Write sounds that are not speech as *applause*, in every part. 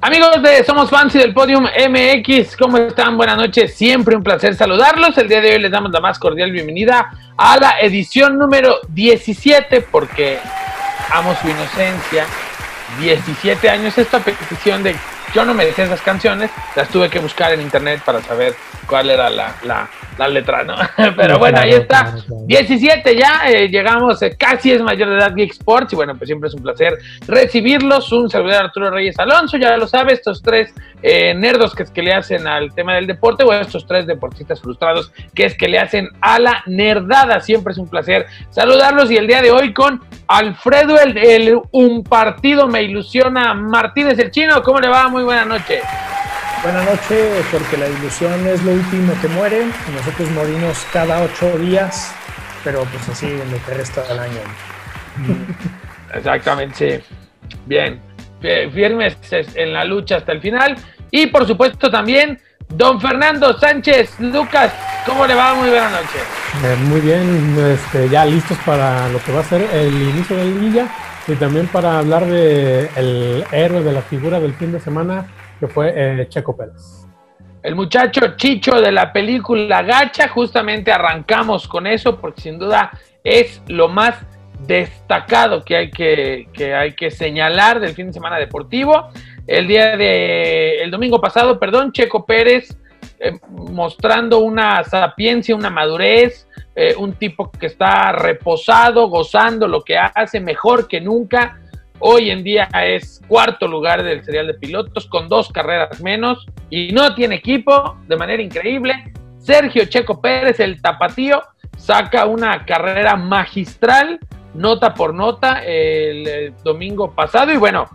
Amigos de Somos Fans y del Podium MX, ¿cómo están? Buenas noches, siempre un placer saludarlos. El día de hoy les damos la más cordial bienvenida a la edición número 17, porque amo su inocencia. 17 años esta petición de yo no me decía esas canciones, las tuve que buscar en internet para saber cuál era la, la letra, ¿no? *laughs* Pero bueno, ahí está. 17 ya, eh, llegamos, eh, casi es mayor de edad Geek Sports y bueno, pues siempre es un placer recibirlos. Un servidor Arturo Reyes Alonso, ya lo sabe, estos tres eh, nerdos que es que le hacen al tema del deporte o estos tres deportistas frustrados que es que le hacen a la nerdada. Siempre es un placer saludarlos y el día de hoy con Alfredo, el, el un partido me ilusiona Martínez el chino. ¿Cómo le va? Muy buena noche. Buenas noches, porque la ilusión es lo último que muere. Nosotros morimos cada ocho días, pero pues así en lo que resta del año. Exactamente, Bien, firmes en la lucha hasta el final. Y por supuesto también Don Fernando Sánchez Lucas, ¿cómo le va? Muy buena noche. Eh, muy bien, este, ya listos para lo que va a ser el inicio de la liguilla y también para hablar de el héroe de la figura del fin de semana, que fue eh, Checo Pérez. El muchacho Chicho de la película Gacha, justamente arrancamos con eso porque sin duda es lo más destacado que hay que, que hay que señalar del fin de semana deportivo. El día de, el domingo pasado, perdón, Checo Pérez eh, mostrando una sapiencia, una madurez, eh, un tipo que está reposado, gozando lo que hace mejor que nunca Hoy en día es cuarto lugar del serial de pilotos con dos carreras menos y no tiene equipo de manera increíble. Sergio Checo Pérez, el tapatío, saca una carrera magistral, nota por nota, el, domingo pasado. Y bueno,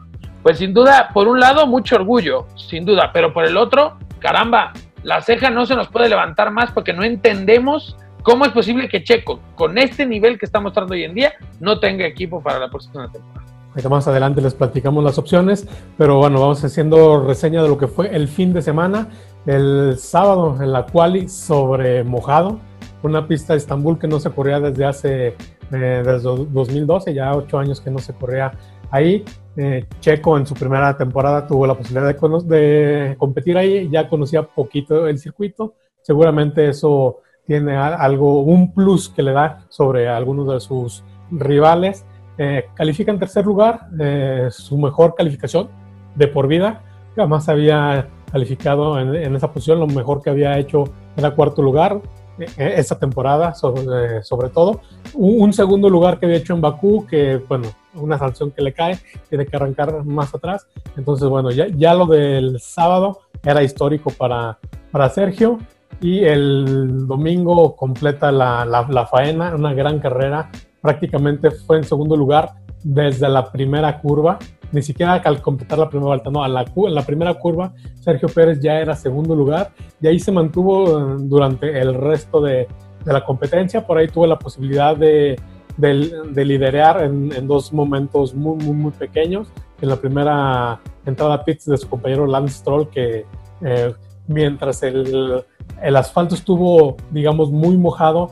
pues sin duda, por un lado, mucho orgullo, sin duda, pero por el otro, caramba, la ceja no se nos puede levantar más porque no entendemos cómo es posible que Checo, con este nivel que está mostrando hoy en día, no tenga equipo para la próxima temporada más adelante les platicamos las opciones, pero bueno, vamos haciendo reseña de lo que fue el fin de semana. El sábado en la quali sobre mojado, una pista de Estambul que no se corría desde hace, eh, desde 2012, ya ocho años que no se corría ahí. Eh, Checo en su primera temporada tuvo la posibilidad de, de, competir ahí, ya conocía poquito el circuito, seguramente eso tiene algo, un plus que le da sobre algunos de sus rivales eh, califica en tercer lugar, eh, su mejor calificación de por vida. Jamás había calificado en, esa posición, lo mejor que había hecho era cuarto lugar eh, esa temporada, sobre, todo. Un, segundo lugar que había hecho en Bakú, que, bueno, una sanción que le cae, tiene que arrancar más atrás. Entonces, bueno, ya, ya lo del sábado era histórico para, para Sergio. Y el domingo completa la, la faena, una gran carrera prácticamente fue en segundo lugar desde la primera curva, ni siquiera al completar la primera vuelta, no, a la, en la primera curva Sergio Pérez ya era segundo lugar. Y ahí se mantuvo eh, durante el resto de, la competencia, por ahí tuvo la posibilidad de, de, liderar en, dos momentos muy, muy, muy pequeños, en la primera entrada a pits de su compañero Lance Stroll, que eh, mientras el, el asfalto estuvo, digamos, muy mojado,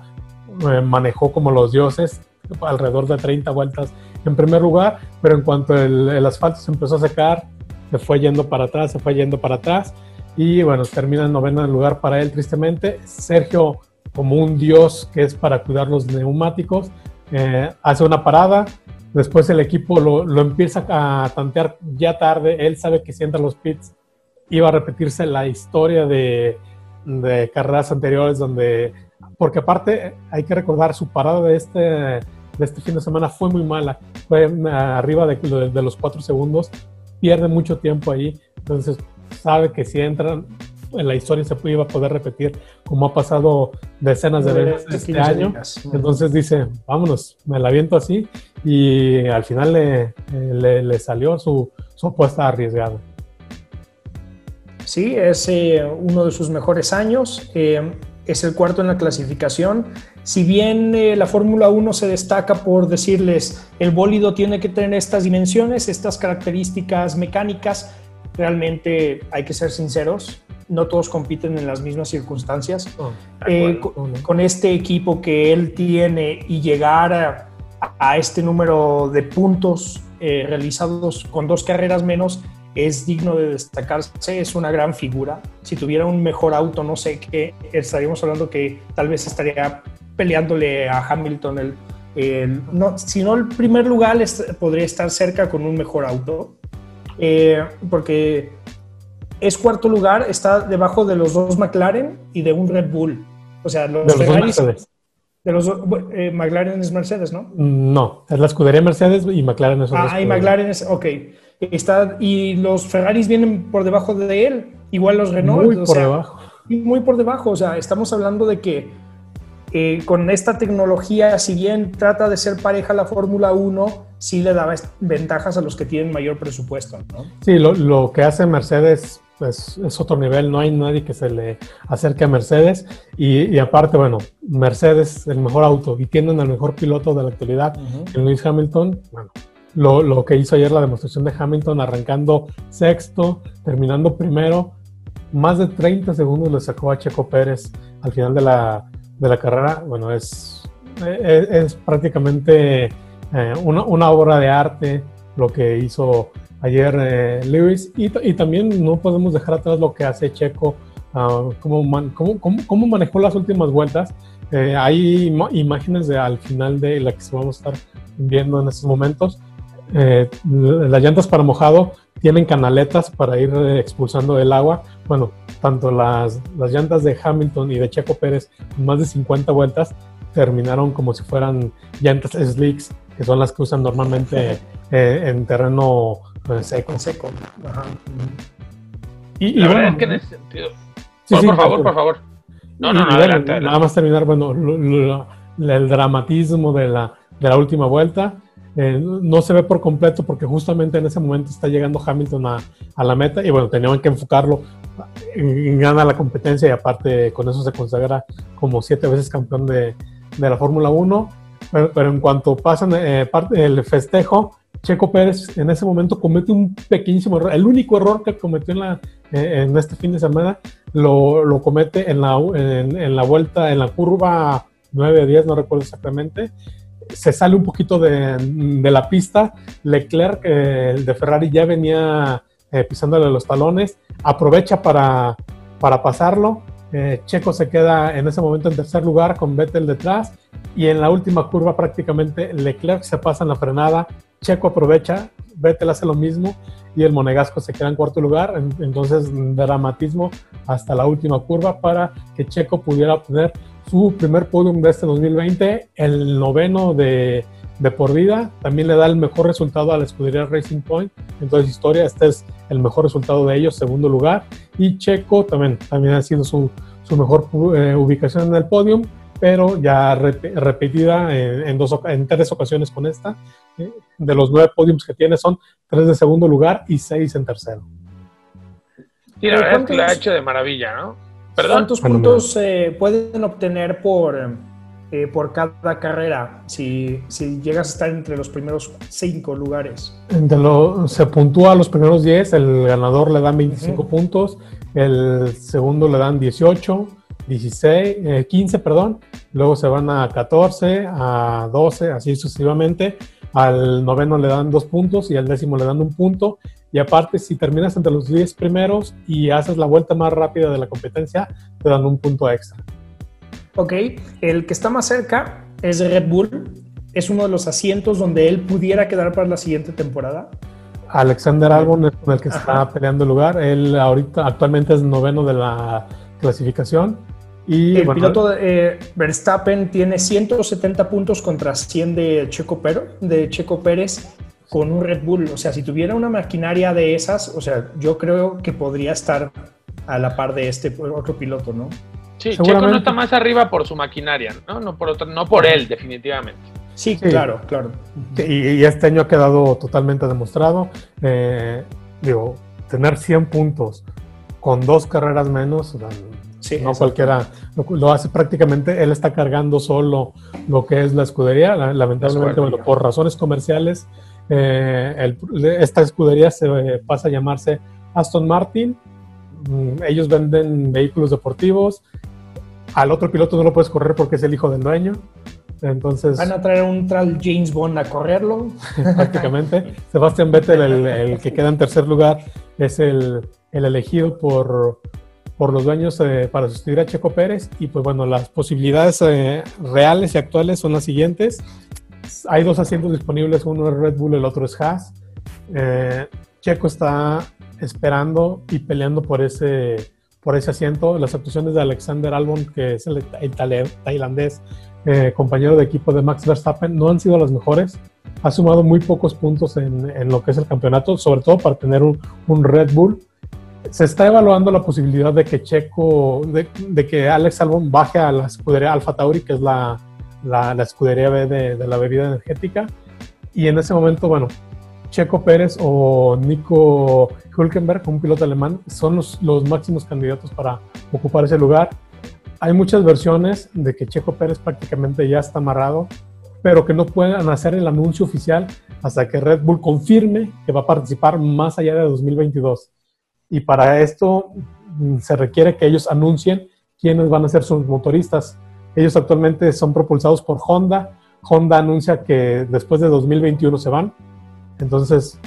eh, manejó como los dioses, alrededor de 30 vueltas en primer lugar, pero en cuanto el, asfalto se empezó a secar, se fue yendo para atrás, se fue yendo para atrás y bueno, termina en noveno lugar para él tristemente. Sergio, como un dios que es para cuidar los neumáticos, eh, hace una parada, después el equipo lo, lo, empieza a tantear ya tarde, él sabe que si entra a los pits iba a repetirse la historia de, de carreras anteriores donde, porque aparte hay que recordar su parada de este de este fin de semana fue muy mala. Fue arriba de, de, los cuatro segundos, pierde mucho tiempo ahí. Entonces, sabe que si entran en la historia se iba a poder repetir, como ha pasado decenas de veces este año. Entonces dice, vámonos, me la viento así. Y al final le, le, salió su, su apuesta arriesgada. Sí, es eh, uno de sus mejores años. Eh, es el cuarto en la clasificación. Si bien eh, la Fórmula 1 se destaca por decirles el bólido tiene que tener estas dimensiones, estas características mecánicas, realmente hay que ser sinceros, no todos compiten en las mismas circunstancias. Eh, con, este equipo que él tiene y llegar a, este número de puntos eh, realizados con dos carreras menos es digno de destacarse, es una gran figura. Si tuviera un mejor auto, no sé qué, estaríamos hablando que tal vez estaría peleándole a Hamilton el, no, si no el primer lugar podría estar cerca con un mejor auto, eh, porque es cuarto lugar, está debajo de los dos McLaren y de un Red Bull. O sea, los, de los eh, McLaren es Mercedes, ¿no? No, es la escudería Mercedes y McLaren es Ah, y McLaren es, ok. Está, y los Ferraris vienen por debajo de él, igual los Renault. Muy por debajo. Muy por debajo, o sea, estamos hablando de que eh, con esta tecnología, si bien trata de ser pareja la Fórmula 1, sí le da ventajas a los que tienen mayor presupuesto. ¿no? Sí, lo, que hace Mercedes pues, es otro nivel, no hay nadie que se le acerque a Mercedes y, aparte, bueno, Mercedes el mejor auto y tienen el mejor piloto de la actualidad, Lewis Hamilton, bueno, lo, lo, que hizo ayer la demostración de Hamilton arrancando sexto, terminando primero, más de 30 segundos le sacó a Checo Pérez al final de la, de la carrera, bueno, es, es, prácticamente eh, una, una, obra de arte lo que hizo ayer eh, Lewis y, y, también no podemos dejar atrás lo que hace Checo, uh, cómo, cómo, cómo, manejó las últimas vueltas. Eh, hay imágenes de, al final de la que vamos a estar viendo en estos momentos. Las llantas para mojado tienen canaletas para ir expulsando el agua. Bueno, tanto las, las llantas de Hamilton y de Checo Pérez, más de 50 vueltas, terminaron como si fueran llantas slicks, que son las que usan normalmente *laughs* eh, en terreno eh, seco. seco. Y, La bueno, es que en ese sentido. por, favor, por favor. No, no, no, adelante, Nada más terminar, bueno, el dramatismo de la, de la última vuelta. Eh, no se ve por completo porque justamente en ese momento está llegando Hamilton a, la meta y bueno, tenían que enfocarlo gana la competencia y aparte con eso se consagra como siete veces campeón de, la Fórmula 1. Pero, en cuanto pasan eh, el festejo, Checo Pérez en ese momento comete un pequeñísimo error. El único error que cometió en, eh, en este fin de semana lo, comete en la, en, vuelta, en la curva 9 10, no recuerdo exactamente. Se sale un poquito de, la pista. Leclerc, eh, el de Ferrari, ya venía eh, pisándole los talones, aprovecha para, para pasarlo. Eh, Checo se queda en ese momento en tercer lugar con Vettel detrás y en la última curva prácticamente Leclerc se pasa en la frenada, Checo aprovecha, Vettel hace lo mismo y el Monegasco se queda en cuarto lugar. Entonces, dramatismo hasta la última curva para que Checo pudiera obtener su primer podium de este 2020, el noveno de, de por vida. También le da el mejor resultado a la escudería Racing Point. Entonces, historia, este es el mejor resultado de ellos, segundo lugar. Y Checo también, también ha sido su, su mejor eh, ubicación en el podium, pero ya repetida en, dos, en tres ocasiones con esta. Eh, de los nueve podiums que tiene, son tres de segundo lugar y seis en tercero. Y la verdad es que lo ha hecho de maravilla, ¿no? ¿Cuántos puntos eh, pueden obtener por eh, por cada carrera si, si, llegas a estar entre los primeros cinco lugares? se puntúa a los primeros 10, el ganador le dan 25 puntos, el segundo le dan 18, 16, 15, perdón, luego se van a 14, a 12, así sucesivamente. Al noveno le dan dos puntos y al décimo le dan un punto. Y aparte, si terminas entre los 10 primeros y haces la vuelta más rápida de la competencia, te dan un punto extra. Ok, el que está más cerca es Red Bull. Es uno de los asientos donde él pudiera quedar para la siguiente temporada. Alexander Albon es con el que está peleando el lugar. Él ahorita actualmente es noveno de la clasificación. Y, el piloto de, eh, Verstappen tiene 170 puntos contra 100 de Checo, de Checo Pérez con un Red Bull. O sea, si tuviera una maquinaria de esas, o sea, yo creo que podría estar a la par de este otro piloto, ¿no? Sí, Checo no está más arriba por su maquinaria, ¿no? No por, otro, no por él, definitivamente. Sí, claro, claro. Y, este año ha quedado totalmente demostrado. Eh, digo, tener 100 puntos con dos carreras menos, no cualquiera lo, hace prácticamente. Él está cargando solo lo que es la escudería. Lamentablemente, bueno, por razones comerciales, eh, esta escudería se pasa a llamarse Aston Martin mm, ellos venden vehículos deportivos, al otro piloto no lo puedes correr porque es el hijo del dueño. Entonces, Van a traer un tal James Bond a correrlo. *laughs* prácticamente. Sebastián Vettel, el, que queda en tercer lugar, es el, elegido por, por los dueños eh, para sustituir a Checo Pérez. Y pues bueno, las posibilidades eh, reales y actuales son las siguientes. Hay dos asientos disponibles, uno es Red Bull, el otro es Haas. Eh, Checo está esperando y peleando por ese, por ese asiento. Las actuaciones de Alexander Albon, que es el, tailandés, eh, compañero de equipo de Max Verstappen, no han sido las mejores. Ha sumado muy pocos puntos en, en lo que es el campeonato, sobre todo para tener un, un, Red Bull. Se está evaluando la posibilidad de que Checo, de, de que Alex Albon baje a la escudería Alfa Tauri, que es la, la, la escudería B de, de la bebida energética. Y en ese momento, bueno, Checo Pérez o Nico Hülkenberg, un piloto alemán, son los, los, máximos candidatos para ocupar ese lugar. Hay muchas versiones de que Checo Pérez prácticamente ya está amarrado, pero que no puedan hacer el anuncio oficial hasta que Red Bull confirme que va a participar más allá de 2022. Y para esto mm, se requiere que ellos anuncien quiénes van a ser sus motoristas. Ellos actualmente son propulsados por Honda. Honda anuncia que después de 2021 se van entonces,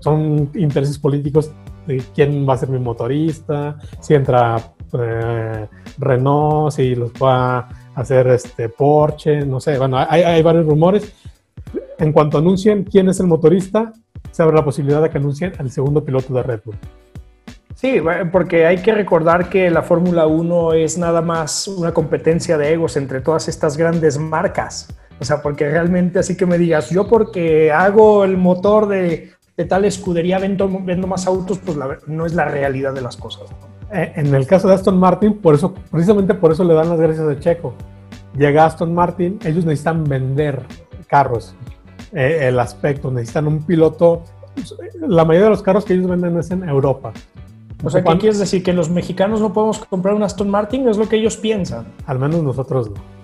son intereses políticos de quién va a ser mi motorista, si entra eh, Renault, si los va a hacer este Porsche, no sé, bueno, hay, hay, varios rumores. En cuanto anuncien quién es el motorista, se abre la posibilidad de que anuncien al segundo piloto de Red Bull. Sí, porque hay que recordar que la Fórmula 1 es nada más una competencia de egos entre todas estas grandes marcas. O sea, porque realmente así que me digas, yo porque hago el motor de, de tal escudería vendo, vendo, más autos, pues la, no es la realidad de las cosas. Eh, en el caso de Aston Martin, por eso, precisamente por eso le dan las gracias a Checo. Llega Aston Martin, ellos necesitan vender carros, eh, el aspecto, necesitan un piloto. La mayoría de los carros que ellos venden es en Europa. O sea, ¿qué quieres decir? ¿Que los mexicanos no podemos comprar un Aston Martin? Es lo que ellos piensan. Al menos nosotros no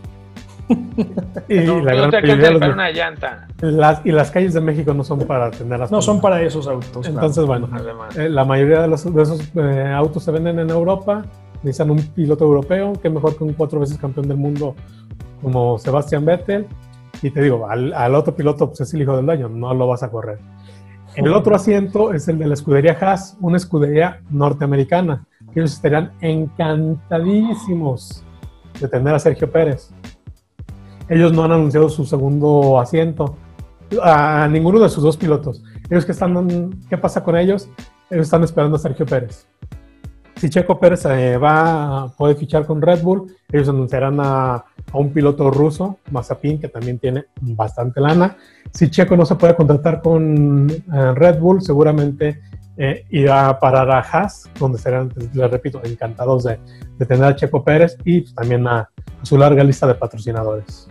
*laughs* y no, la gran te una llanta. Las, y las calles de México no son para tener las No son para esos autos. Entonces, bueno, eh, la mayoría de, los, de esos eh, autos se venden en Europa. Necesitan un piloto europeo, que mejor que un cuatro veces campeón del mundo como Sebastián Vettel. Y te digo, al, al otro piloto pues, es el hijo del dueño, no lo vas a correr. El otro asiento es el de la escudería Haas, una escudería norteamericana. Ellos estarían encantadísimos de tener a Sergio Pérez ellos no han anunciado su segundo asiento a ninguno de sus dos pilotos. Ellos que están, ¿qué pasa con ellos? Ellos están esperando a Sergio Pérez. Si Checo Pérez eh, va a poder fichar con Red Bull, ellos anunciarán a, un piloto ruso, Mazapin, que también tiene bastante lana. Si Checo no se puede contratar con eh, Red Bull, seguramente eh, irá a parar a Haas, donde serán, les repito, encantados de, de tener a Checo Pérez y también a su larga lista de patrocinadores.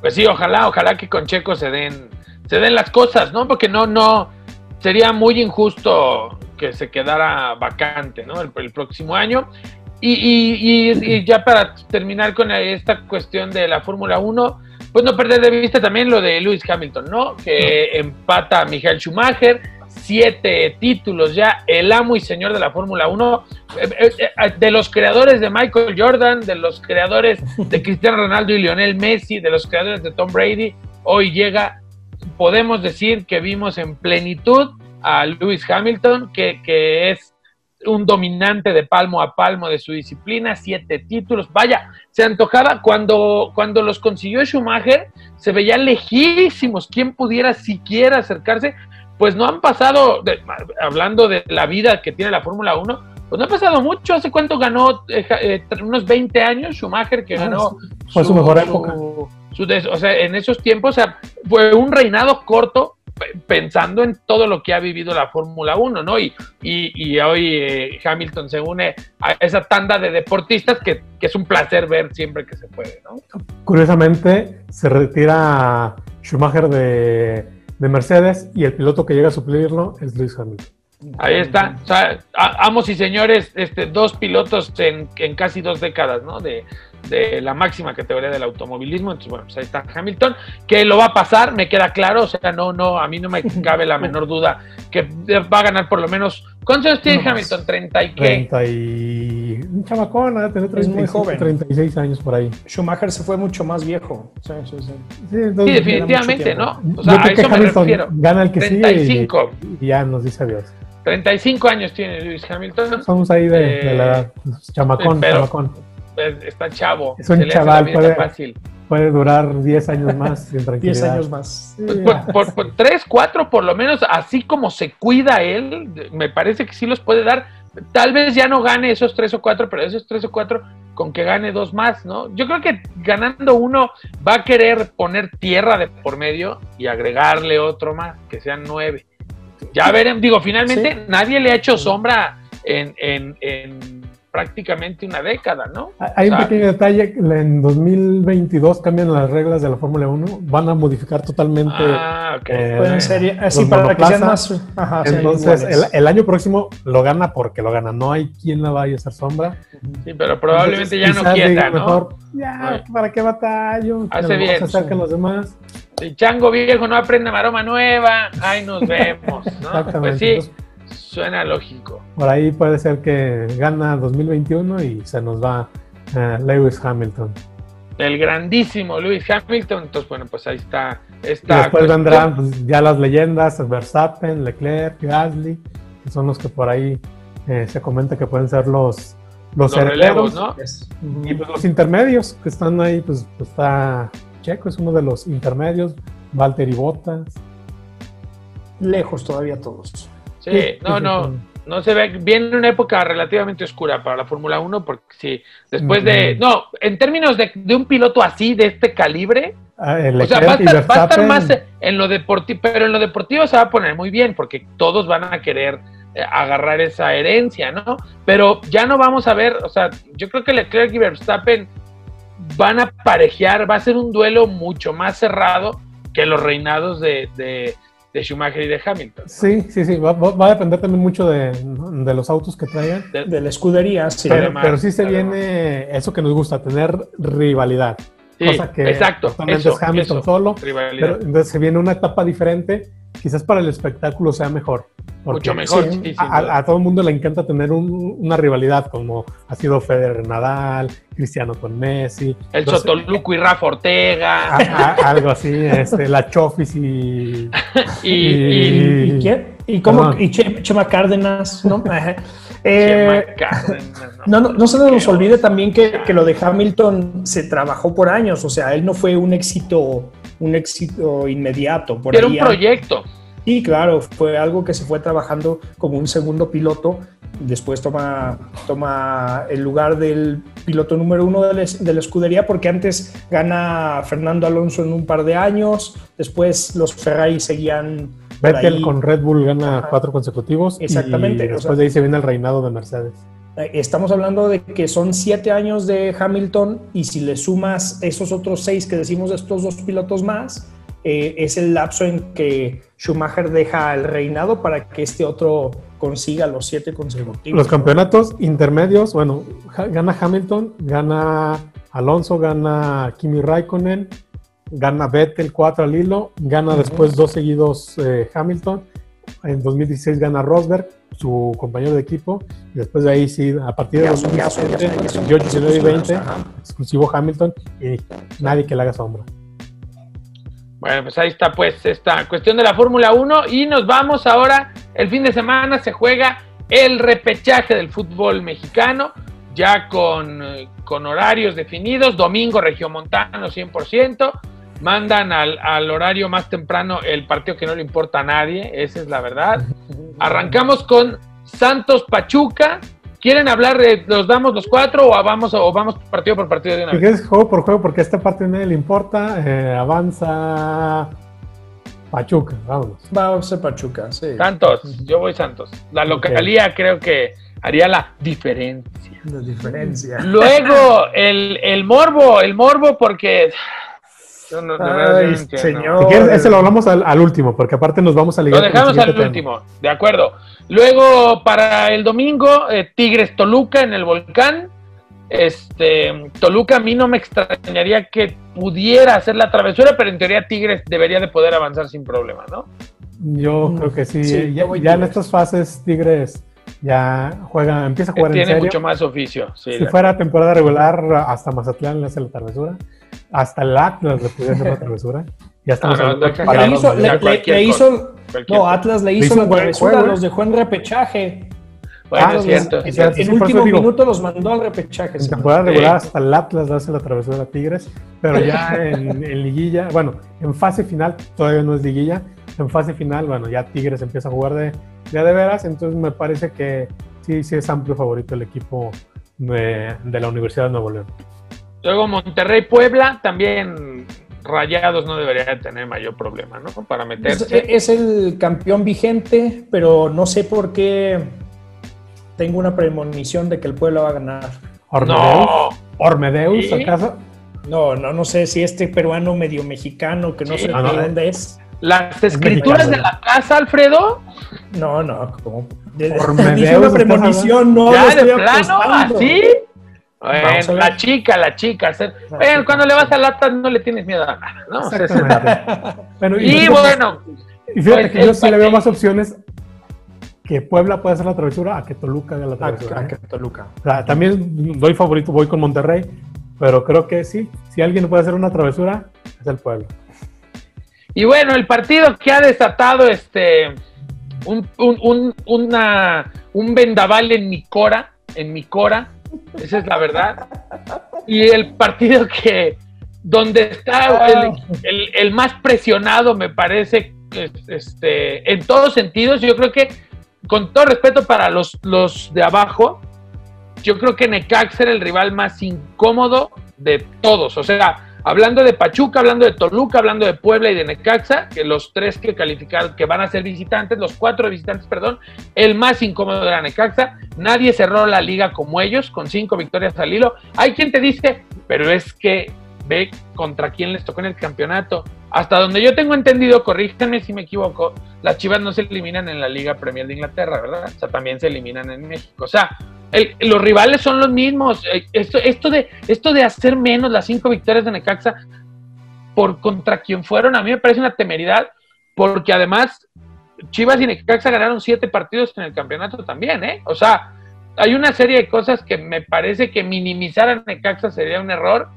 Pues sí, ojalá, ojalá que con Checo se den, se den las cosas, ¿no? Porque no, no, sería muy injusto que se quedara vacante, ¿no? El, próximo año. Y, ya para terminar con esta cuestión de la Fórmula 1, pues no perder de vista también lo de Lewis Hamilton, ¿no? Que empata a Michael Schumacher, siete títulos ya, el amo y señor de la Fórmula 1, eh, eh, eh, de los creadores de Michael Jordan, de los creadores de *laughs* Cristiano Ronaldo y Lionel Messi, de los creadores de Tom Brady, hoy llega, podemos decir que vimos en plenitud a Lewis Hamilton, que, que es un dominante de palmo a palmo de su disciplina, siete títulos. Vaya, se antojaba cuando, cuando los consiguió Schumacher, se veía lejísimos. ¿Quién pudiera siquiera acercarse? pues no han pasado, hablando de la vida que tiene la Fórmula 1, pues no ha pasado mucho. ¿Hace cuánto ganó? Eh, eh, unos 20 años Schumacher que ah, ganó. Fue su, mejor época. o sea, en esos tiempos, o sea, fue un reinado corto pensando en todo lo que ha vivido la Fórmula 1, ¿no? Y, y, hoy eh, Hamilton se une a esa tanda de deportistas que, que, es un placer ver siempre que se puede, ¿no? Curiosamente, se retira Schumacher de de Mercedes y el piloto que llega a suplirlo es Luis Hamilton. Ahí está. O sea, amos y señores, este, dos pilotos en, casi dos décadas, ¿no? De, de la máxima categoría del automovilismo. Entonces, bueno, pues ahí está Hamilton, que lo va a pasar, me queda claro, o sea, no, no, a mí no me *laughs* cabe la menor duda que va a ganar por lo menos. ¿Cuántos años tiene Hamilton? ¿30 y qué? 30 y. Un chamacón, ¿eh? Tener es muy joven. 36 años por ahí. Schumacher se fue mucho más viejo. Sí, sí, sí. sí, definitivamente, ¿no? O sea, a eso me refiero. Gana el que 35. sigue y, ya nos dice adiós. 35 años tiene Lewis Hamilton. Somos ahí de, de la edad. Eh, chamacón, chamacón está chavo. Es un chaval, puede, fácil. puede durar 10 años más. 10 *laughs* años más. Pues por, 3, 4 por lo menos, así como se cuida él, me parece que sí los puede dar. Tal vez ya no gane esos 3 o 4, pero esos 3 o 4 con que gane dos más, ¿no? Yo creo que ganando uno va a querer poner tierra de por medio y agregarle otro más, que sean 9. Ya veremos, digo, finalmente nadie le ha hecho sombra en, en, en prácticamente una década, ¿no? Hay un pequeño detalle, en 2022 cambian las reglas de la Fórmula 1, van a modificar totalmente. Ah, ok. Eh, así para que sean más. Ajá, Entonces, el, año próximo lo gana porque lo gana, no hay quien la vaya a hacer sombra. Sí, pero probablemente ya no quiera, ¿no? Mejor, ya, ¿para qué batallo? Hace bien. Se acercan los demás. El chango viejo no aprende maroma nueva, ahí nos vemos, ¿no? Pues sí. Suena lógico. Por ahí puede ser que gana 2021 y se nos va uh, Lewis Hamilton. El grandísimo Lewis Hamilton. Entonces, bueno, pues ahí está. Esta después vendrán pues, ya las leyendas, Verstappen, Leclerc, Gasly, que son los que por ahí eh, se comenta que pueden ser los, los, relevos, ¿no? Y pues los intermedios que están ahí, pues, pues, está Checo, es uno de los intermedios, Valtteri Bottas. Lejos todavía todos. Sí, no, no, no se ve. Viene una época relativamente oscura para la Fórmula 1, porque sí, después de. No, en términos de, un piloto así, de este calibre. Ah, o sea, va a, estar, más en lo deportivo, pero en lo deportivo se va a poner muy bien, porque todos van a querer eh, agarrar esa herencia, ¿no? Pero ya no vamos a ver, o sea, yo creo que Leclerc y Verstappen van a parejear, va a ser un duelo mucho más cerrado que los reinados de, de Schumacher y de Hamilton. Sí, sí, sí, va, a depender también mucho de, los autos que traigan. De, la escudería, sí. Pero, sí se viene eso que nos gusta, tener rivalidad. Sí, cosa que exacto. es Hamilton solo. Pero, entonces se viene una etapa diferente, quizás para el espectáculo sea mejor. Mucho mejor. a, todo el mundo le encanta tener una rivalidad, como ha sido Federer Nadal, Cristiano con Messi. El Sotoluco y Rafa Ortega. algo así, este, la Chofis y. *laughs* y, y, quién? ¿Y cómo? Y Chema Cárdenas, ¿no? *laughs* Eh, no, no, no, se nos olvide también que, que, lo de Hamilton se trabajó por años, o sea, él no fue un éxito, un éxito inmediato. Por Era un proyecto. Y claro, fue algo que se fue trabajando como un segundo piloto. Después toma, toma el lugar del piloto número uno de, la escudería, porque antes gana Fernando Alonso en un par de años. Después los Ferrari seguían. Vettel con Red Bull gana cuatro consecutivos. Exactamente. Y después de ahí se viene el reinado de Mercedes. Eh, estamos hablando de que son siete años de Hamilton y si le sumas esos otros seis que decimos de estos dos pilotos más, eh, es el lapso en que Schumacher deja el reinado para que este otro consiga los siete consecutivos. Los campeonatos intermedios, bueno, gana Hamilton, gana Alonso, gana Kimi Raikkonen, gana Vettel cuatro al hilo, gana después dos seguidos eh, Hamilton, en 2016 gana Rosberg, su compañero de equipo, y después de ahí sí, a partir de 2017, y 20, exclusivo Hamilton y nadie que le haga sombra. Bueno, pues ahí está pues esta cuestión de la Fórmula 1 y nos vamos ahora, el fin de semana se juega el repechaje del fútbol mexicano, ya con, con horarios definidos, domingo regiomontano 100%, mandan al, al, horario más temprano el partido que no le importa a nadie, esa es la verdad. *laughs* Arrancamos con Santos Pachuca, ¿Quieren hablar de los damos los cuatro o vamos, o vamos partido por partido de una vez? Es juego por juego porque esta parte no le importa. Eh, avanza Pachuca, vámonos. Vamos a Pachuca, sí. Santos, yo voy Santos. La localía creo que haría la diferencia. La diferencia. Luego, el, el morbo, el morbo porque... No, Ay, señor. Si quieres, ese lo hablamos al, al, último, porque aparte nos vamos a ligar. Lo dejamos al último, de acuerdo. Luego, para el domingo, eh, Tigres Toluca en el Volcán. Este, Toluca a mí no me extrañaría que pudiera hacer la travesura, pero en teoría Tigres debería de poder avanzar sin problema, ¿no? Yo mm, creo que sí. ya, en estas fases Tigres ya juega, empieza a jugar Tiene en serio. mucho más oficio. si fuera temporada regular, hasta Mazatlán le hace la travesura. Hasta el Atlas le puede hacer la travesura. Ya estamos no, no, le hizo, le, hizo no, Atlas le hizo, la travesura, los dejó en repechaje. Bueno, ah, es cierto. En, el último minuto los mandó al repechaje. En temporada regular hasta el Atlas le hace la travesura a Tigres, pero ya *laughs* en, en, liguilla, bueno, en fase final, todavía no es liguilla, en fase final, bueno, ya Tigres empieza a jugar de, de, de veras, entonces me parece que sí, sí es amplio favorito el equipo de, de la Universidad de Nuevo León. Luego Monterrey Puebla, también Rayados no debería tener mayor problema, ¿no? Para meterse. Es, el campeón vigente, pero no sé por qué tengo una premonición de que el pueblo va a ganar. ¿Ormedeus? ¿Ormedeus, acaso? No, no, no sé si este peruano medio mexicano, que no sé de dónde es. ¿Las escrituras de la casa, Alfredo? No, no, como. Dije una premonición, no. ¿Ya de plano? ¿Así? Bueno, la chica, la chica. cuando le vas a lata no le tienes miedo a nada, ¿no? *laughs* bueno, y, bueno. Y fíjate pues, que yo sí le veo más opciones que Puebla puede hacer la travesura a que Toluca haga la travesura. A, ¿eh? que Toluca. también doy favorito, voy con Monterrey, pero creo que sí, si alguien puede hacer una travesura, es el Puebla. Y bueno, el partido que ha desatado este un, un, una, un vendaval en mi cora, en mi cora, esa es la verdad. Y el partido que, donde está el, el, más presionado, me parece, este, en todos sentidos, yo creo que, con todo respeto para los, los de abajo, yo creo que Necaxa era el rival más incómodo de todos. O sea, Hablando de Pachuca, hablando de Toluca, hablando de Puebla y de Necaxa, que los tres que calificaron, que van a ser visitantes, los cuatro visitantes, perdón, el más incómodo era Necaxa. Nadie cerró la liga como ellos, con cinco victorias al hilo. Hay quien te dice, pero es que ve contra quién les tocó en el campeonato. Hasta donde yo tengo entendido, corríjanme si me equivoco, las Chivas no se eliminan en la Liga Premier de Inglaterra, ¿verdad? O sea, también se eliminan en México. O sea, los rivales son los mismos. Eh, esto, esto, de, esto de hacer menos las cinco victorias de Necaxa por contra quien fueron, a mí me parece una temeridad, porque además Chivas y Necaxa ganaron siete partidos en el campeonato también, ¿eh? O sea, hay una serie de cosas que me parece que minimizar a Necaxa sería un error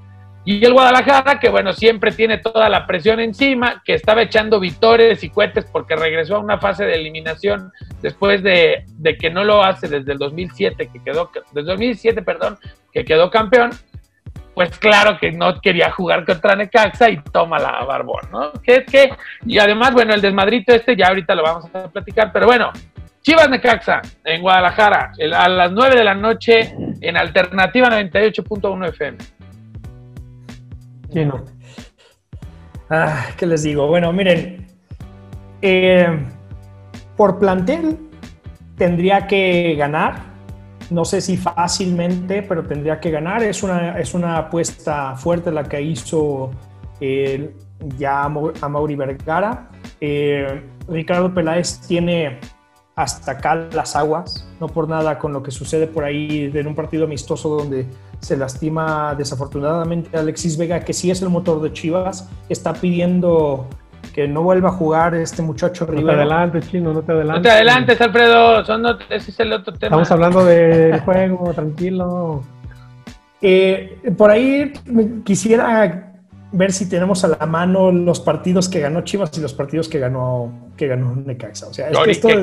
y el Guadalajara, que bueno, siempre tiene toda la presión encima, que estaba echando vitores y cohetes porque regresó a una fase de eliminación después de, que no lo hace desde el 2007, que quedó, desde 2007, perdón, que quedó campeón, pues claro que no quería jugar contra Necaxa y toma la barbón, ¿no? Que, que, y además, bueno, el desmadrito este ya ahorita lo vamos a platicar, pero bueno, Chivas Necaxa en Guadalajara a las 9 de la noche en Alternativa 98.1 FM. Ah, ¿Qué les digo? Bueno, miren, eh, por plantel tendría que ganar. No sé si fácilmente, pero tendría que ganar. Es una, es una apuesta fuerte la que hizo eh, ya a Mauri Vergara. Eh, Ricardo Peláez tiene hasta acá las aguas, no por nada con lo que sucede por ahí en un partido amistoso donde se lastima desafortunadamente Alexis Vega, que sí es el motor de Chivas, está pidiendo que no vuelva a jugar este muchacho No te adelantes, Chino, no te adelantes. No te adelantes, Alfredo, ese es el otro tema. Estamos hablando del juego, tranquilo. Eh, por ahí quisiera ver si tenemos a la mano los partidos que ganó Chivas y los partidos que ganó que ganó Necaxa. O sea,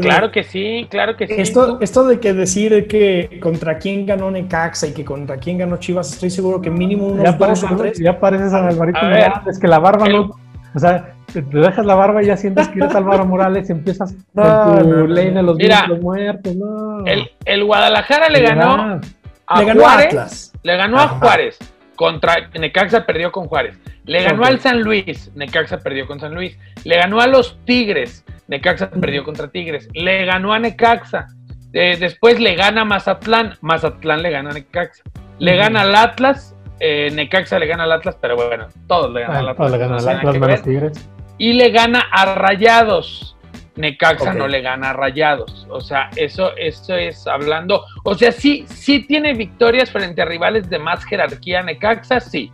claro que sí, claro que sí. Esto, esto de que decir que contra quién ganó Necaxa y que contra quién ganó Chivas, estoy seguro que mínimo unos ya dos o tres. Ya pareces a Alvarito Morales, que la barba no. O sea, te, dejas la barba y ya sientes que eres Álvaro Morales y empiezas *laughs* no, con tu ley de los, muertos. No. El, el Guadalajara le ganó, a le ganó Juárez. Atlas. Le ganó a Juárez. Contra Necaxa perdió con Juárez. Le ganó al San Luis, Necaxa perdió con San Luis. Le ganó a los Tigres, Necaxa perdió contra Tigres. Le ganó a Necaxa. Eh, después le gana a Mazatlán, Mazatlán le gana a Necaxa. Le gana al Atlas, eh, Necaxa le gana al Atlas, pero bueno, todos le ganan al Atlas. Todos le ganan al Atlas, menos Tigres. Y le gana a Rayados. Necaxa no le gana a Rayados. O sea, eso, eso es hablando. O sea, sí, sí tiene victorias frente a rivales de más jerarquía. Necaxa, sí.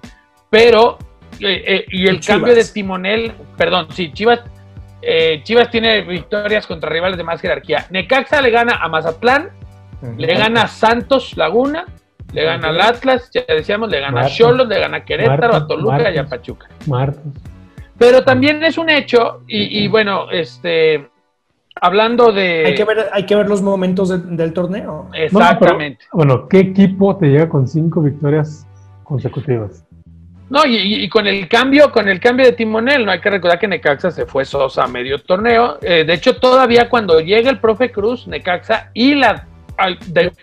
Pero, eh, eh, y el cambio de timonel, perdón, sí, Chivas, eh, Chivas tiene victorias contra rivales de más jerarquía. Necaxa le gana a Mazatlán, le gana a Santos Laguna, le gana al Atlas, ya decíamos, le gana a Cholos, le gana a Querétaro, a Toluca y a Pachuca. Marcos. Pero también es un hecho, y, bueno, este, hablando de... Hay que ver, hay que ver los momentos del torneo. Exactamente. bueno, ¿qué equipo te llega con cinco victorias consecutivas? No, y, con el cambio, con el cambio de timonel, no hay que recordar que Necaxa se fue Sosa a medio torneo. Eh, de hecho, todavía cuando llega el profe Cruz, Necaxa y la,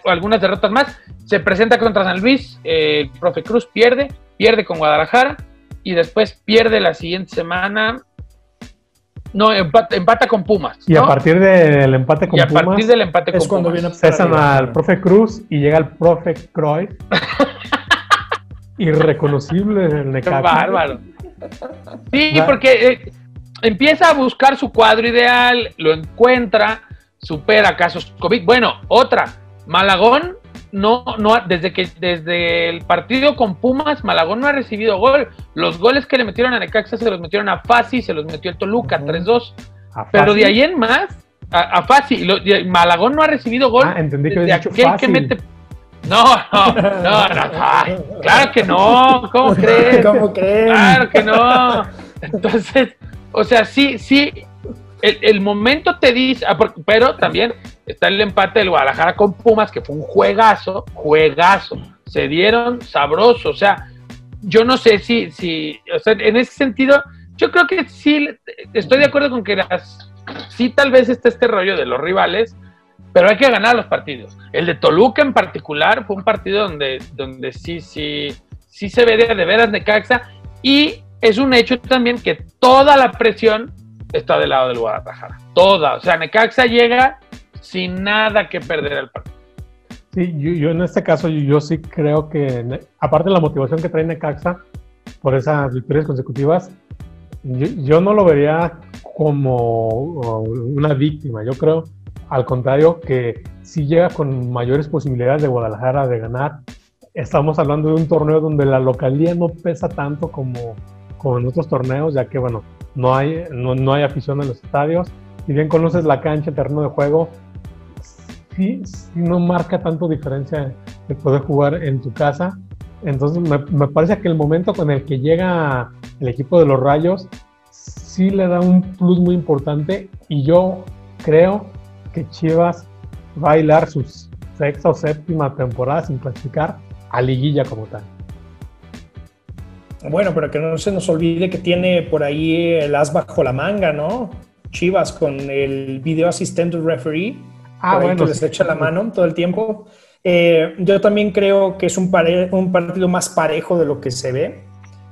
algunas derrotas más, se presenta contra San Luis, eh, el profe Cruz pierde, pierde con Guadalajara, y después pierde la siguiente semana. No, empata, con Pumas. Y a partir del empate con Pumas. Y a partir del empate con cuando Pumas. cesan al profe Cruz y llega el profe Cruyff. *laughs* Irreconocible el Necaxa. Bárbaro. Sí, porque eh, empieza a buscar su cuadro ideal, lo encuentra, supera casos COVID. Bueno, otra, Malagón no, no, desde que desde el partido con Pumas, Malagón no ha recibido gol. Los goles que le metieron a Necaxa se los metieron a Fasi, se los metió el Toluca, 3-2. Pero de ahí en más, a, a Fasi, Malagón no ha recibido gol. Ah, entendí que dicho que mete. No, no, no, no, claro que no, ¿cómo *laughs* crees? ¿Cómo crees? Claro que no. Entonces, o sea, sí, sí, el, momento te dice, ah, pero también está el empate del Guadalajara con Pumas, que fue un juegazo, juegazo. Se dieron sabroso, o sea, yo no sé si, si, o sea, en ese sentido, yo creo que sí, estoy de acuerdo con que las, sí tal vez está este rollo de los rivales, pero hay que ganar los partidos. El de Toluca en particular fue un partido donde, donde sí, sí, sí se ve de, de veras de Caxa y es un hecho también que toda la presión está del lado del Guadalajara. Toda. O sea, Necaxa llega sin nada que perder el partido. Sí, yo, en este caso yo, sí creo que, aparte de la motivación que trae Necaxa por esas victorias consecutivas, yo, no lo vería como una víctima. Yo creo, al contrario, que si llega con mayores posibilidades de Guadalajara de ganar. Estamos hablando de un torneo donde la localidad no pesa tanto como, como en otros torneos, ya que, bueno, no hay, no, hay afición en los estadios. Si bien conoces la cancha, el terreno de juego, sí, no marca tanto diferencia de poder jugar en tu casa. Entonces me, parece que el momento con el que llega el equipo de los Rayos sí le da un plus muy importante y yo creo que Chivas va a bailar su sexta o séptima temporada sin clasificar a liguilla como tal. Bueno, pero que no se nos olvide que tiene por ahí el as bajo la manga, ¿no? Chivas con el video asistente referee. Ah, bueno. Que les echa la mano todo el tiempo. Eh, yo también creo que es un, un, partido más parejo de lo que se ve.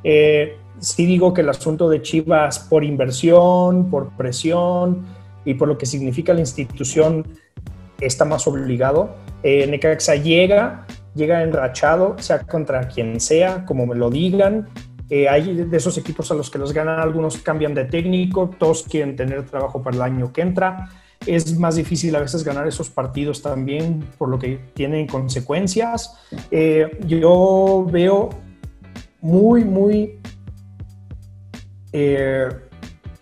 Eh, sí digo que el asunto de Chivas por inversión, por presión y por lo que significa la institución está más obligado. Eh, Necaxa llega, llega enrachado, sea contra quien sea, como me lo digan. Eh, hay de esos equipos a los que los ganan, algunos cambian de técnico, todos quieren tener trabajo para el año que entra. Es más difícil a veces ganar esos partidos también por lo que tienen consecuencias. Eh, yo veo muy, muy eh,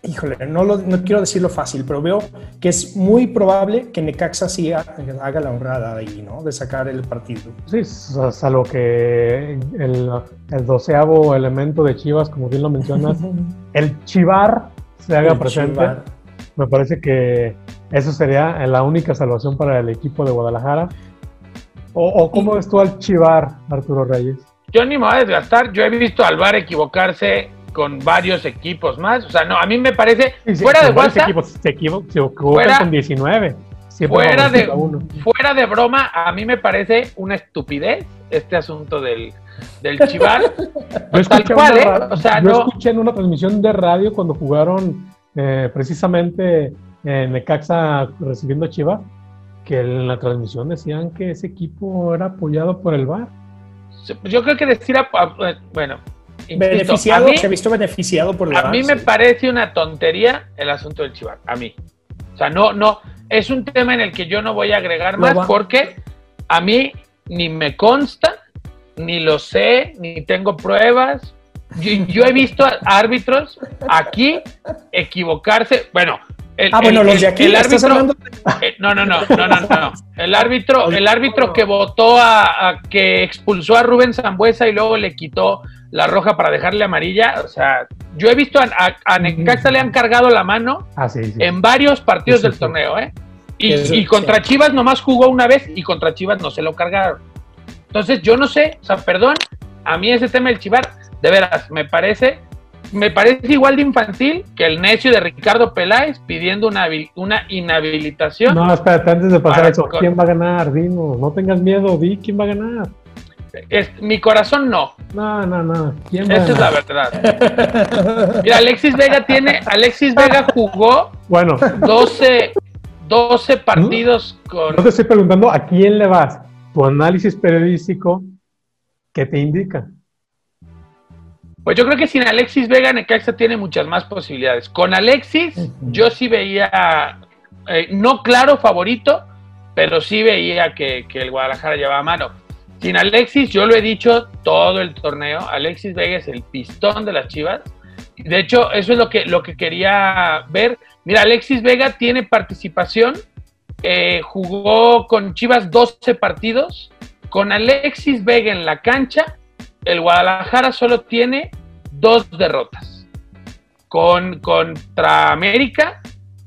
híjole, no, no quiero decirlo fácil, pero veo que es muy probable que Necaxa sí haga la honrada ahí, ¿no? De sacar el partido. Sí, salvo que el, el doceavo elemento de Chivas, como bien lo mencionas, *laughs* el Chivar se haga presente. Me parece que eso sería la única salvación para el equipo de Guadalajara. ¿O, cómo ves tú al Chivar, Arturo Reyes? Yo ni me voy a desgastar. Yo he visto al VAR equivocarse con varios equipos más. O sea, no, a mí me parece, fuera de WhatsApp, equipos, se, equivocan con 19. Fuera de, fuera de broma, a mí me parece una estupidez este asunto del, del Chivar. *laughs* Tal cual, ¿eh? O sea, yo no... escuché en una transmisión de radio cuando jugaron eh, precisamente en Necaxa recibiendo a Chivas, que en la transmisión decían que ese equipo era apoyado por el VAR. Yo creo que decir, bueno, beneficiado, se ha visto beneficiado por A mí me parece una tontería el asunto del Chivar, a mí. O sea, no, no, es un tema en el que yo no voy a agregar más porque a mí ni me consta, ni lo sé, ni tengo pruebas. Yo, he visto árbitros aquí equivocarse. Bueno, el, ah, bueno, los de aquí, el árbitro, eh, no, no, no, no, no, no. El árbitro, *laughs* el árbitro que votó a, que expulsó a Rubén Zambuesa y luego le quitó la roja para dejarle amarilla. O sea, yo he visto a, a, Necaxa le han cargado la mano ah, en varios partidos del torneo, ¿eh? Y, contra Chivas nomás jugó una vez y contra Chivas no se lo cargaron. Entonces, yo no sé, o sea, perdón, a mí ese tema del Chivar, de veras, me parece, me parece igual de infantil que el necio de Ricardo Peláez pidiendo una, una inhabilitación. No, espérate, antes de pasar eso, ¿quién va a ganar? Dino, no tengas miedo, di quién va a ganar. Es, mi corazón no. No, no, no. ¿Quién Esa es la verdad. Mira, Alexis Vega tiene, Alexis Vega jugó bueno. 12, 12 partidos con... No te estoy preguntando a quién le vas. Tu análisis periodístico, ¿qué te indica? Pues yo creo que sin Alexis Vega, Necaxa tiene muchas más posibilidades. Con Alexis, yo sí veía, eh, no claro favorito, pero sí veía que, que el Guadalajara llevaba mano. Sin Alexis, yo lo he dicho todo el torneo, Alexis Vega es el pistón de las Chivas. De hecho, eso es lo que, lo que quería ver. Mira, Alexis Vega tiene participación, eh, jugó con Chivas 12 partidos, con Alexis Vega en la cancha, el Guadalajara solo tiene dos derrotas, con, contra América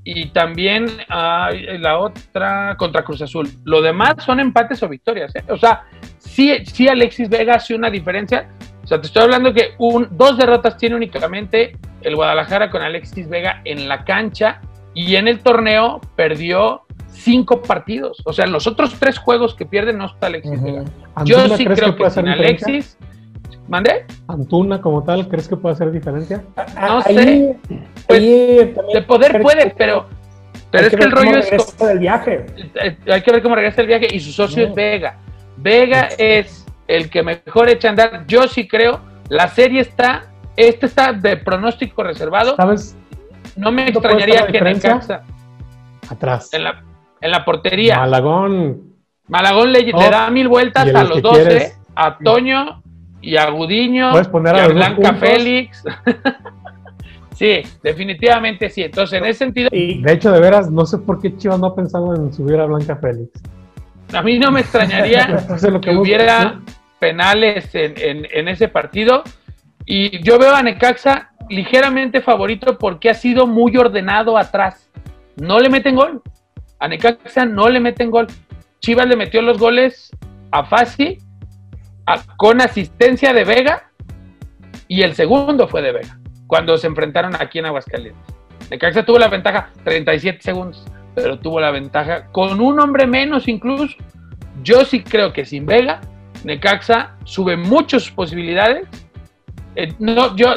y también la otra contra Cruz Azul. Lo demás son empates o victorias. ¿eh? O sea, sí, sí Alexis Vega hace una diferencia. O sea, te estoy hablando que un, dos derrotas tiene únicamente el Guadalajara con Alexis Vega en la cancha y en el torneo perdió cinco partidos. O sea, en los otros tres juegos que pierden no está Alexis Vega. Yo sí creo que, que sin Alexis. ¿Mandé? Antuna como tal, ¿crees que puede hacer diferencia? No sé. Pues, de poder puede, pero, pero es que, el rollo es. Del viaje. Eh, hay que ver cómo regresa el viaje y su socio es Vega. Vega es el que mejor echa a andar. Yo sí creo. La serie está este está de pronóstico reservado. ¿Sabes? No me extrañaría que Necaxa. Atrás. En la, en la portería. Malagón. Malagón le, da mil vueltas a los 12, a Toño y a Gudiño. Poner a, Blanca Félix. *laughs* sí, definitivamente sí. Entonces, en ese sentido. Y de hecho, de veras, no sé por qué Chivas no ha pensado en subir a Blanca Félix. A mí no me extrañaría *laughs* que, hubiera penales en, en, en ese partido y yo veo a Necaxa ligeramente favorito porque ha sido muy ordenado atrás. No le meten gol. A Necaxa no le meten gol. Chivas le metió los goles a Fasi con asistencia de Vega y el segundo fue de Vega cuando se enfrentaron aquí en Aguascalientes. Necaxa tuvo la ventaja 37 segundos, pero tuvo la ventaja con un hombre menos incluso. Yo sí creo que sin Vega, Necaxa sube muchas posibilidades eh, no, yo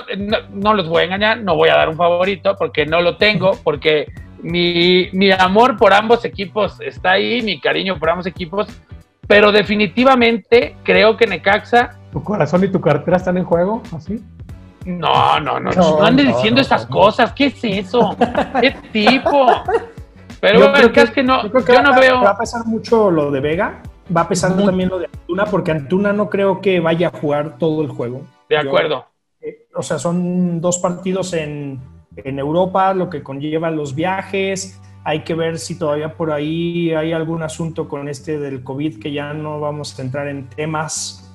no, los voy a engañar, no voy a dar un favorito porque no lo tengo, porque mi, mi amor por ambos equipos está ahí, mi cariño por ambos equipos, pero definitivamente creo que Necaxa. ¿Tu corazón y tu cartera están en juego? ¿Así? No, no, no, no, andes diciendo esas cosas, ¿qué es eso? *laughs* ¿Qué tipo? Pero bueno, es que no, yo, no veo. Va a pesar mucho lo de Vega, va a pesar también lo de Antuna, porque Antuna no creo que vaya a jugar todo el juego. De acuerdo. Eh, o sea, son dos partidos en, en Europa, lo que conlleva los viajes. Hay que ver si todavía por ahí hay algún asunto con este del COVID, que ya no vamos a entrar en temas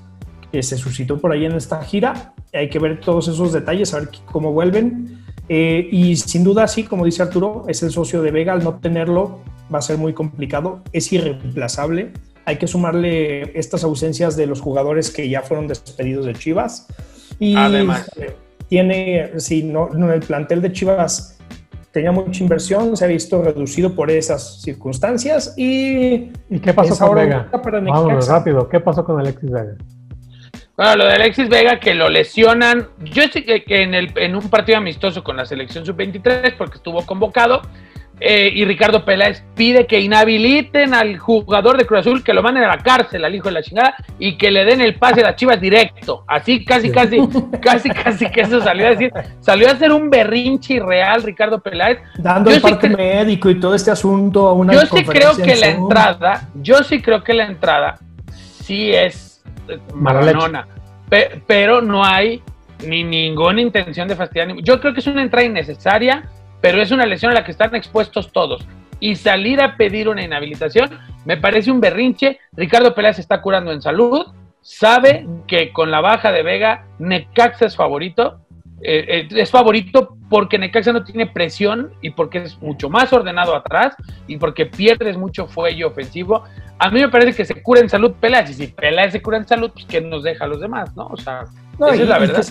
que se suscitó por ahí en esta gira. Hay que ver todos esos detalles, a ver cómo vuelven. Eh, y sin duda, sí, como dice Arturo, es el socio de Vega. Al no tenerlo va a ser muy complicado. Es irreemplazable. Hay que sumarle estas ausencias de los jugadores que ya fueron despedidos de Chivas. Y Además. tiene, si no, el plantel de Chivas tenía mucha inversión, se ha visto reducido por esas circunstancias. ¿Y, ¿Y qué pasó con Vega? Vámonos rápido, ¿qué pasó con Alexis Vega? Bueno, lo de Alexis Vega que lo lesionan, yo sé que, en, el, en un partido amistoso con la selección sub-23, porque estuvo convocado, eh, y Ricardo Peláez pide que inhabiliten al jugador de Cruz Azul, que lo manden a la cárcel, al hijo de la chingada, y que le den el pase a las chivas directo. Así, casi, casi, casi, casi que eso salió a decir. Salió a hacer un berrinche irreal, Ricardo Peláez. Dando el parte médico y todo este asunto a una Yo sí creo que la entrada, yo sí creo que la entrada sí es eh, maranona, pero no hay ni ninguna intención de fastidiar. Yo creo que es una entrada innecesaria pero es una lesión a la que están expuestos todos. Y salir a pedir una inhabilitación me parece un berrinche. Ricardo Pérez está curando en salud, sabe que con la baja de Vega, Necaxa es favorito. Eh, eh, es favorito porque Necaxa no tiene presión y porque es mucho más ordenado atrás y porque pierdes mucho fuelle ofensivo. A mí me parece que se cura en salud Peláez y si Peláez se cura en salud, pues ¿qué nos deja a los demás? ¿no? O sea, esa es la verdad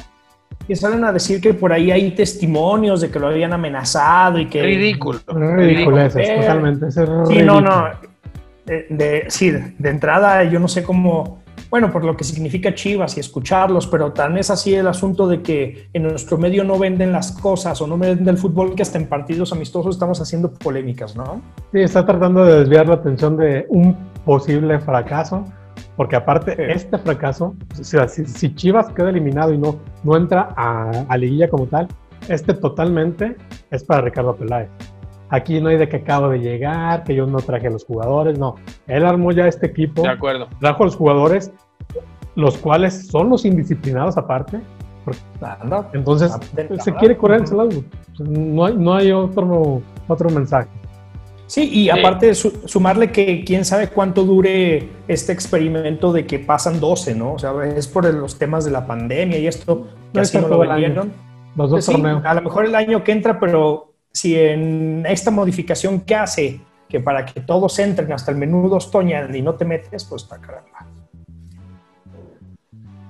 que salen a decir que por ahí hay testimonios de que lo habían amenazado y que... Ridículo. Ridículo, totalmente. sí, no, no. De, sí, de entrada yo no sé cómo, bueno, por lo que significa Chivas y escucharlos, pero tan es así el asunto de que en nuestro medio no venden las cosas o no venden el fútbol que hasta en partidos amistosos estamos haciendo polémicas, ¿no? Sí, está tratando de desviar la atención de un posible fracaso porque aparte, este fracaso, si, Chivas queda eliminado y no, no entra a, a, liguilla como tal, este totalmente es para Ricardo Peláez. Aquí no hay de que acabo de llegar, que yo no traje a los jugadores, no. Él armó ya este equipo. De acuerdo. Trajo a los jugadores, los cuales son los indisciplinados aparte. Entonces, se quiere correr ese lado. No hay, no hay otro, otro mensaje. Sí, y aparte sumarle que quién sabe cuánto dure este experimento de que pasan 12, ¿no? O sea, es por los temas de la pandemia y esto que así no lo vendieron. Los dos pues torneos. a lo mejor el año que entra, pero si en esta modificación que hace, que para que todos entren hasta el menú dos y no te metes, pues está caramba.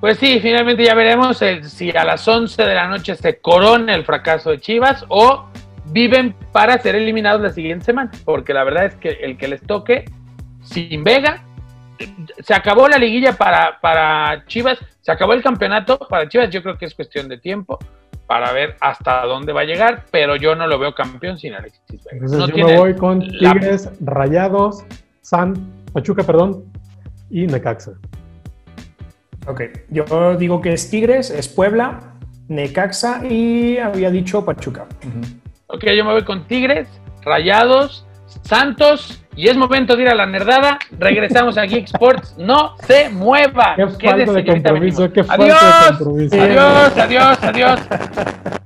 Pues sí, finalmente ya veremos si a las 11 de la noche se corona el fracaso de Chivas o viven para ser eliminados la siguiente semana, porque la verdad es que el que les toque sin Vega, se acabó la liguilla para, para Chivas, se acabó el campeonato para Chivas, yo creo que es cuestión de tiempo para ver hasta dónde va a llegar, pero yo no lo veo campeón sin Alexis Vega. Entonces yo me voy con Tigres, Rayados, San, Pachuca, perdón, y Necaxa. Ok, yo digo que es Tigres, es Puebla, Necaxa y había dicho Pachuca. Ok, yo me voy con Tigres, Rayados, Santos. Y es momento de ir a la nerdada. Regresamos a Geek Sports. No se mueva. Qué falta de compromiso. Qué falta adiós, de compromiso. Adiós, adiós, adiós.